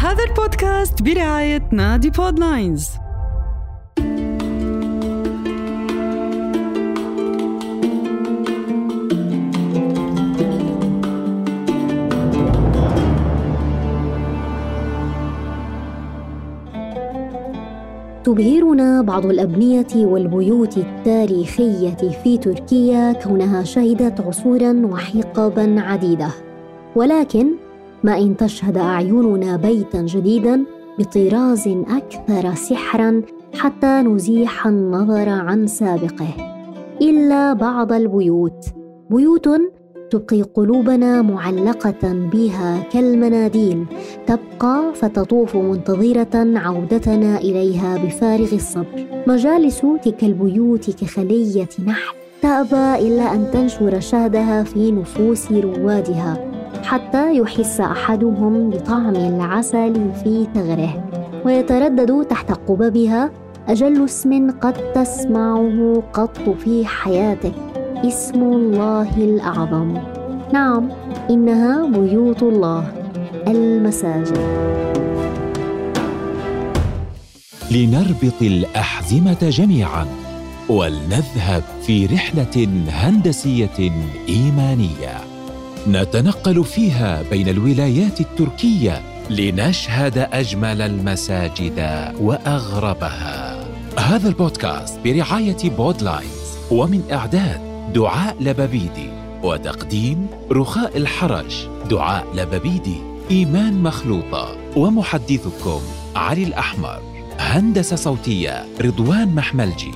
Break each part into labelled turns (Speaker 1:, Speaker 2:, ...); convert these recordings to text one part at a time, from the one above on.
Speaker 1: هذا البودكاست برعاية نادي بودلاينز
Speaker 2: تبهرنا بعض الأبنية والبيوت التاريخية في تركيا كونها شهدت عصورا وحقبا عديدة. ولكن ما إن تشهد أعيننا بيتا جديدا بطراز أكثر سحرا حتى نزيح النظر عن سابقه. إلا بعض البيوت. بيوت تبقي قلوبنا معلقة بها كالمناديل. تبقى فتطوف منتظرة عودتنا إليها بفارغ الصبر. مجالس تلك البيوت كخلية نحل تأبى إلا أن تنشر شهدها في نفوس روادها. حتى يحس أحدهم بطعم العسل في ثغره ويتردد تحت قببها أجل اسم قد تسمعه قط في حياتك اسم الله الأعظم. نعم إنها بيوت الله المساجد.
Speaker 3: لنربط الأحزمة جميعا ولنذهب في رحلة هندسية إيمانية. نتنقل فيها بين الولايات التركية لنشهد أجمل المساجد وأغربها. هذا البودكاست برعاية بودلاينز ومن إعداد دعاء لبابيدي وتقديم رخاء الحرج دعاء لبابيدي إيمان مخلوطة ومحدثكم علي الأحمر. هندسة صوتية رضوان محملجي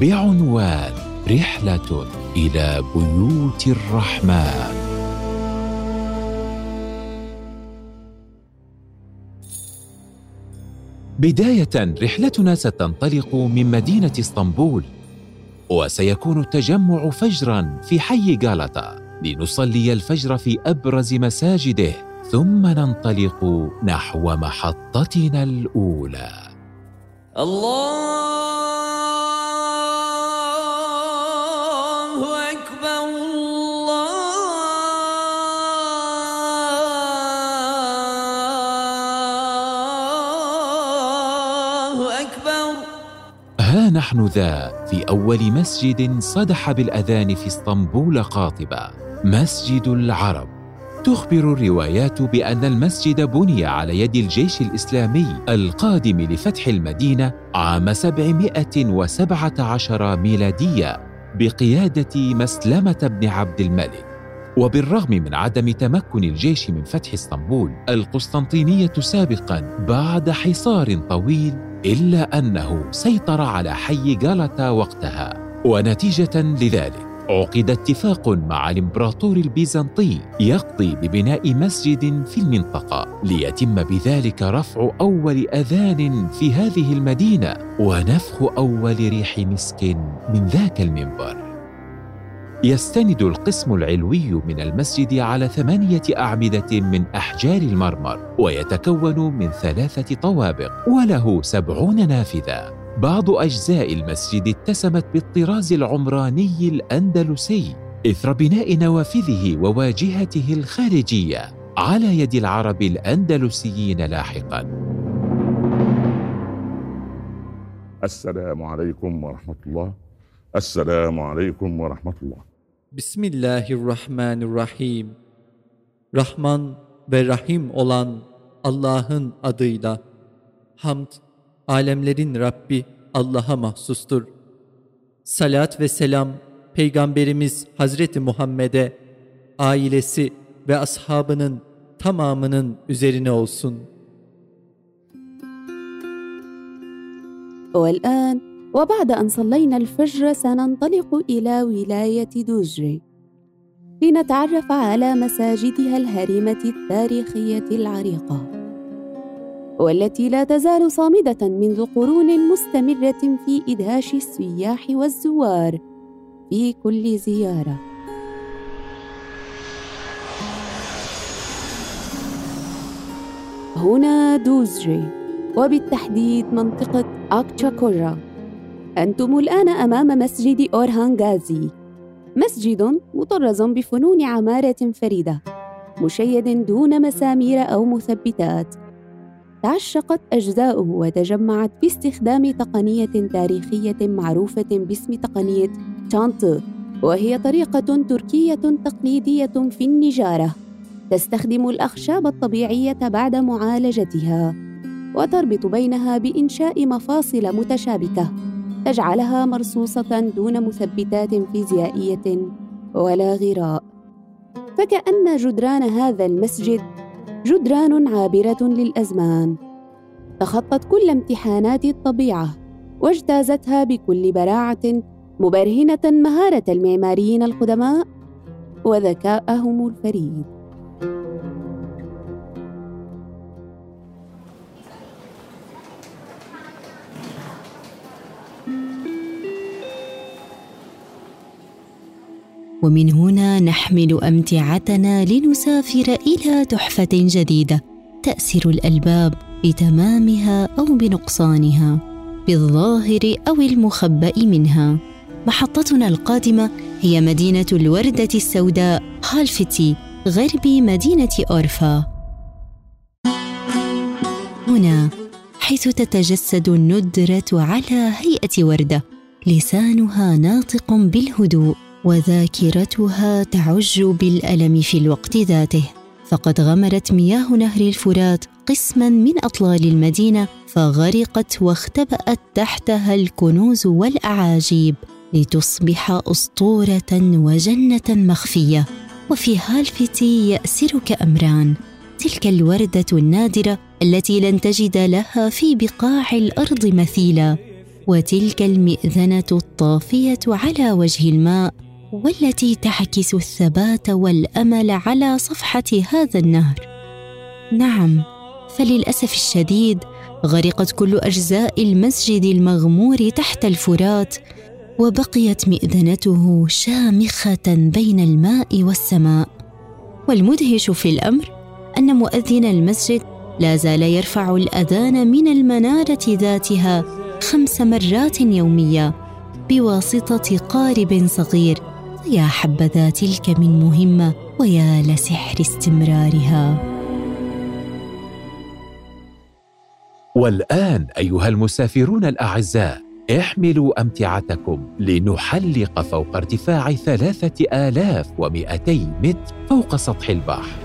Speaker 3: بعنوان رحلة إلى بيوت الرحمن. بداية رحلتنا ستنطلق من مدينة اسطنبول وسيكون التجمع فجرا في حي غالطا لنصلي الفجر في أبرز مساجده ثم ننطلق نحو محطتنا الأولى.
Speaker 4: الله
Speaker 3: نحن ذا في أول مسجد صدح بالأذان في اسطنبول قاطبة مسجد العرب. تخبر الروايات بأن المسجد بني على يد الجيش الإسلامي القادم لفتح المدينة عام 717 ميلادية بقيادة مسلمة بن عبد الملك. وبالرغم من عدم تمكن الجيش من فتح اسطنبول القسطنطينية سابقا بعد حصار طويل إلا أنه سيطر على حي غالطا وقتها ونتيجة لذلك عقد اتفاق مع الإمبراطور البيزنطي يقضي ببناء مسجد في المنطقة ليتم بذلك رفع أول أذان في هذه المدينة ونفخ أول ريح مسك من ذاك المنبر. يستند القسم العلوي من المسجد على ثمانية أعمدة من أحجار المرمر ويتكون من ثلاثة طوابق وله سبعون نافذة. بعض أجزاء المسجد اتسمت بالطراز العمراني الأندلسي إثر بناء نوافذه وواجهته الخارجية على يد العرب الأندلسيين لاحقاً.
Speaker 5: السلام عليكم ورحمة الله. السلام عليكم ورحمة الله
Speaker 6: Bismillahirrahmanirrahim. Rahman ve Rahim olan Allah'ın adıyla. Hamd, alemlerin Rabbi Allah'a mahsustur. Salat ve selam Peygamberimiz Hazreti Muhammed'e, ailesi ve ashabının tamamının üzerine olsun.
Speaker 7: والآن وبعد أن صلينا الفجر سننطلق إلى ولاية دوجري لنتعرف على مساجدها الهرمة التاريخية العريقة والتي لا تزال صامدة منذ قرون مستمرة في إدهاش السياح والزوار في كل زيارة. هنا دوزري وبالتحديد منطقة أكتشاكورا. أنتم الآن أمام مسجد أورهان غازي مسجد مطرز بفنون عمارة فريدة مشيد دون مسامير أو مثبتات. تعشقت أجزاؤه وتجمعت باستخدام تقنية تاريخية معروفة باسم تقنية تانتو وهي طريقة تركية تقليدية في النجارة. تستخدم الأخشاب الطبيعية بعد معالجتها وتربط بينها بإنشاء مفاصل متشابكة. تجعلها مرصوصة دون مثبتات فيزيائية ولا غراء. فكأن جدران هذا المسجد جدران عابرة للأزمان. تخطت كل امتحانات الطبيعة واجتازتها بكل براعة مبرهنة مهارة المعماريين القدماء وذكاءهم الفريد.
Speaker 4: ومن هنا نحمل أمتعتنا لنسافر إلى تحفة جديدة تأسر الألباب بتمامها أو بنقصانها بالظاهر أو المخبأ منها. محطتنا القادمة هي مدينة الوردة السوداء هالفتي غرب مدينة أورفا. هنا حيث تتجسد الندرة على هيئة وردة لسانها ناطق بالهدوء. وذاكرتها تعج بالألم في الوقت ذاته. فقد غمرت مياه نهر الفرات قسما من أطلال المدينة فغرقت واختبأت تحتها الكنوز والأعاجيب لتصبح أسطورة وجنة مخفية. وفي هالفتي يأسرك أمران. تلك الوردة النادرة التي لن تجد لها في بقاع الأرض مثيلا. وتلك المئذنة الطافية على وجه الماء والتي تعكس الثبات والأمل على صفحة هذا النهر. نعم فللأسف الشديد غرقت كل أجزاء المسجد المغمور تحت الفرات وبقيت مئذنته شامخة بين الماء والسماء. والمدهش في الأمر أن مؤذن المسجد لا زال يرفع الأذان من المنارة ذاتها خمس مرات يوميا بواسطة قارب صغير. يا حبذا تلك من مهمة ويا لسحر استمرارها.
Speaker 3: والآن أيها المسافرون الأعزاء احملوا أمتعتكم لنحلق فوق ارتفاع ثلاثة آلاف ومئتي متر فوق سطح البحر.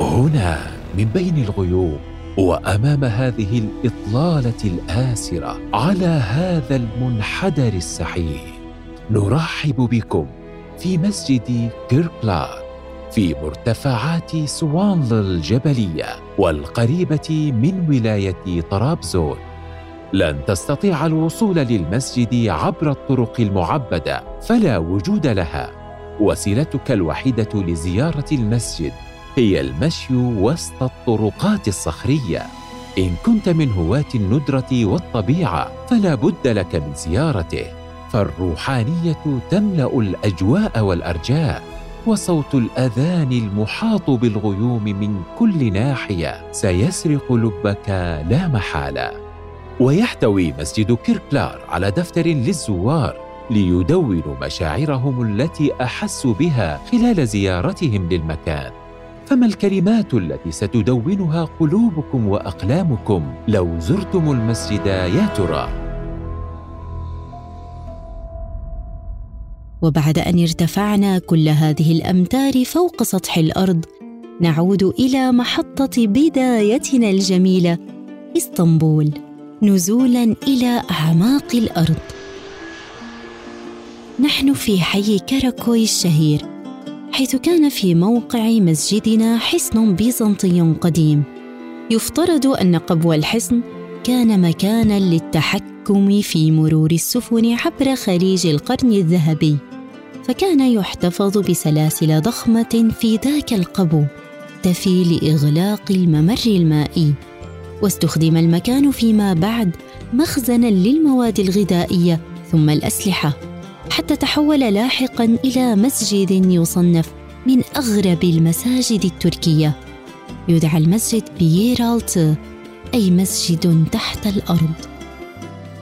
Speaker 3: هنا من بين الغيوم وأمام هذه الإطلالة الآسرة على هذا المنحدر السحيق نرحب بكم في مسجد كيركلار في مرتفعات سوانل الجبلية والقريبة من ولاية طرابزون. لن تستطيع الوصول للمسجد عبر الطرق المعبدة فلا وجود لها. وسيلتك الوحيدة لزيارة المسجد هي المشي وسط الطرقات الصخرية. إن كنت من هواة الندرة والطبيعة فلا بد لك من زيارته. فالروحانية تملأ الأجواء والأرجاء وصوت الأذان المحاط بالغيوم من كل ناحية سيسرق لبك لا محالة. ويحتوي مسجد كيركلار على دفتر للزوار ليدونوا مشاعرهم التي احسوا بها خلال زيارتهم للمكان. فما الكلمات التي ستدونها قلوبكم وأقلامكم لو زرتم المسجد يا ترى؟
Speaker 4: وبعد أن ارتفعنا كل هذه الأمتار فوق سطح الأرض نعود إلى محطة بدايتنا الجميلة إسطنبول نزولا إلى أعماق الأرض. نحن في حي كاراكوي الشهير حيث كان في موقع مسجدنا حصن بيزنطي قديم. يفترض أن قبو الحصن كان مكانا للتحكم في مرور السفن عبر خليج القرن الذهبي. فكان يحتفظ بسلاسل ضخمة في ذاك القبو تفي لإغلاق الممر المائي. واستخدم المكان فيما بعد مخزنا للمواد الغذائية ثم الأسلحة حتى تحول لاحقا إلى مسجد يصنف من أغرب المساجد التركية. يدعى المسجد بييرالت أي مسجد تحت الأرض.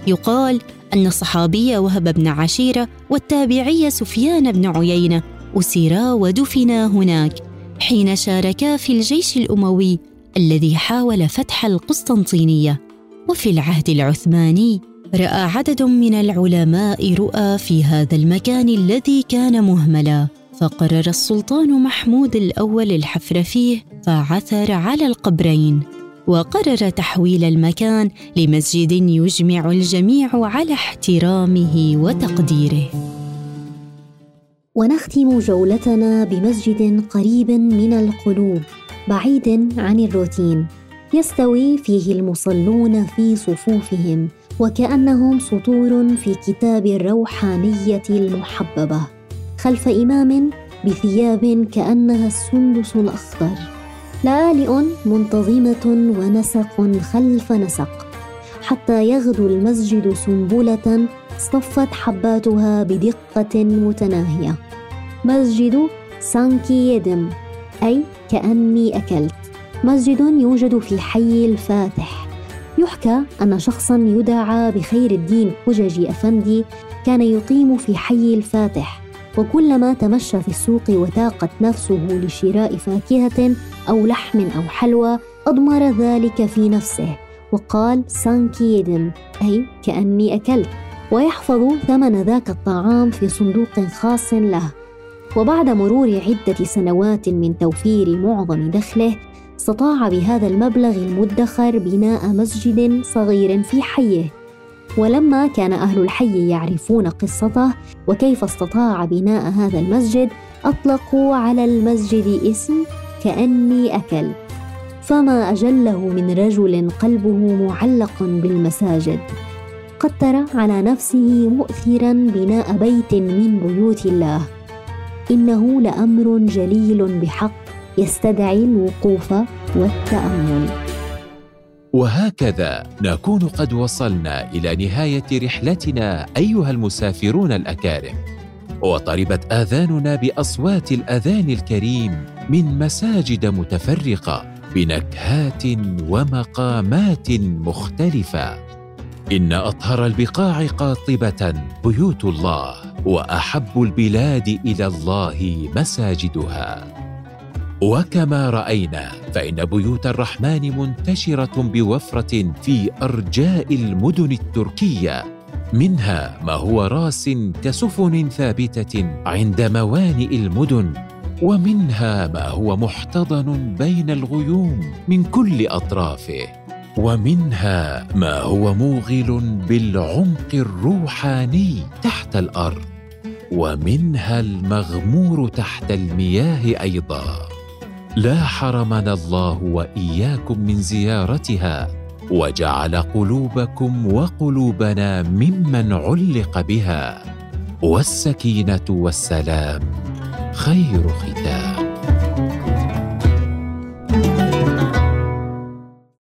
Speaker 4: يقال أن الصحابي وهب بن عشيرة والتابعي سفيان بن عيينة أسرا ودفنا هناك حين شاركا في الجيش الأموي الذي حاول فتح القسطنطينية. وفي العهد العثماني رأى عدد من العلماء رؤى في هذا المكان الذي كان مهملا فقرر السلطان محمود الأول الحفر فيه فعثر على القبرين. وقرر تحويل المكان لمسجد يجمع الجميع على احترامه وتقديره.
Speaker 2: ونختم جولتنا بمسجد قريب من القلوب بعيد عن الروتين يستوي فيه المصلون في صفوفهم وكأنهم سطور في كتاب الروحانية المحببة خلف إمام بثياب كأنها السندس الأخضر. لالئ منتظمة ونسق خلف نسق حتى يغدو المسجد سنبلة صفت حباتها بدقة متناهية. مسجد سانكي يدم أي كأني أكلت. مسجد يوجد في حي الفاتح. يحكى أن شخصا يدعى بخير الدين حججي أفندي كان يقيم في حي الفاتح. وكلما تمشى في السوق وتاقت نفسه لشراء فاكهة أو لحم أو حلوى أضمر ذلك في نفسه وقال سانكيدم أي كأني أكلت ويحفظ ثمن ذاك الطعام في صندوق خاص له. وبعد مرور عدة سنوات من توفير معظم دخله استطاع بهذا المبلغ المدخر بناء مسجد صغير في حيه. ولما كان أهل الحي يعرفون قصته وكيف استطاع بناء هذا المسجد أطلقوا على المسجد اسم كأني أكل. فما أجله من رجل قلبه معلق بالمساجد. قدر على نفسه مؤثرا بناء بيت من بيوت الله. إنه لأمر جليل بحق يستدعي الوقوف والتأمل.
Speaker 3: وهكذا نكون قد وصلنا إلى نهاية رحلتنا أيها المسافرون الأكارم. وطربت آذاننا بأصوات الأذان الكريم من مساجد متفرقة بنكهات ومقامات مختلفة. إن أطهر البقاع قاطبة بيوت الله وأحب البلاد إلى الله مساجدها. وكما رأينا فإن بيوت الرحمن منتشرة بوفرة في أرجاء المدن التركية منها ما هو راس كسفن ثابتة عند موانئ المدن ومنها ما هو محتضن بين الغيوم من كل أطرافه ومنها ما هو موغل بالعمق الروحاني تحت الأرض ومنها المغمور تحت المياه أيضا. لا حرمنا الله وإياكم من زيارتها وجعل قلوبكم وقلوبنا ممن علق بها والسكينة والسلام خير ختام.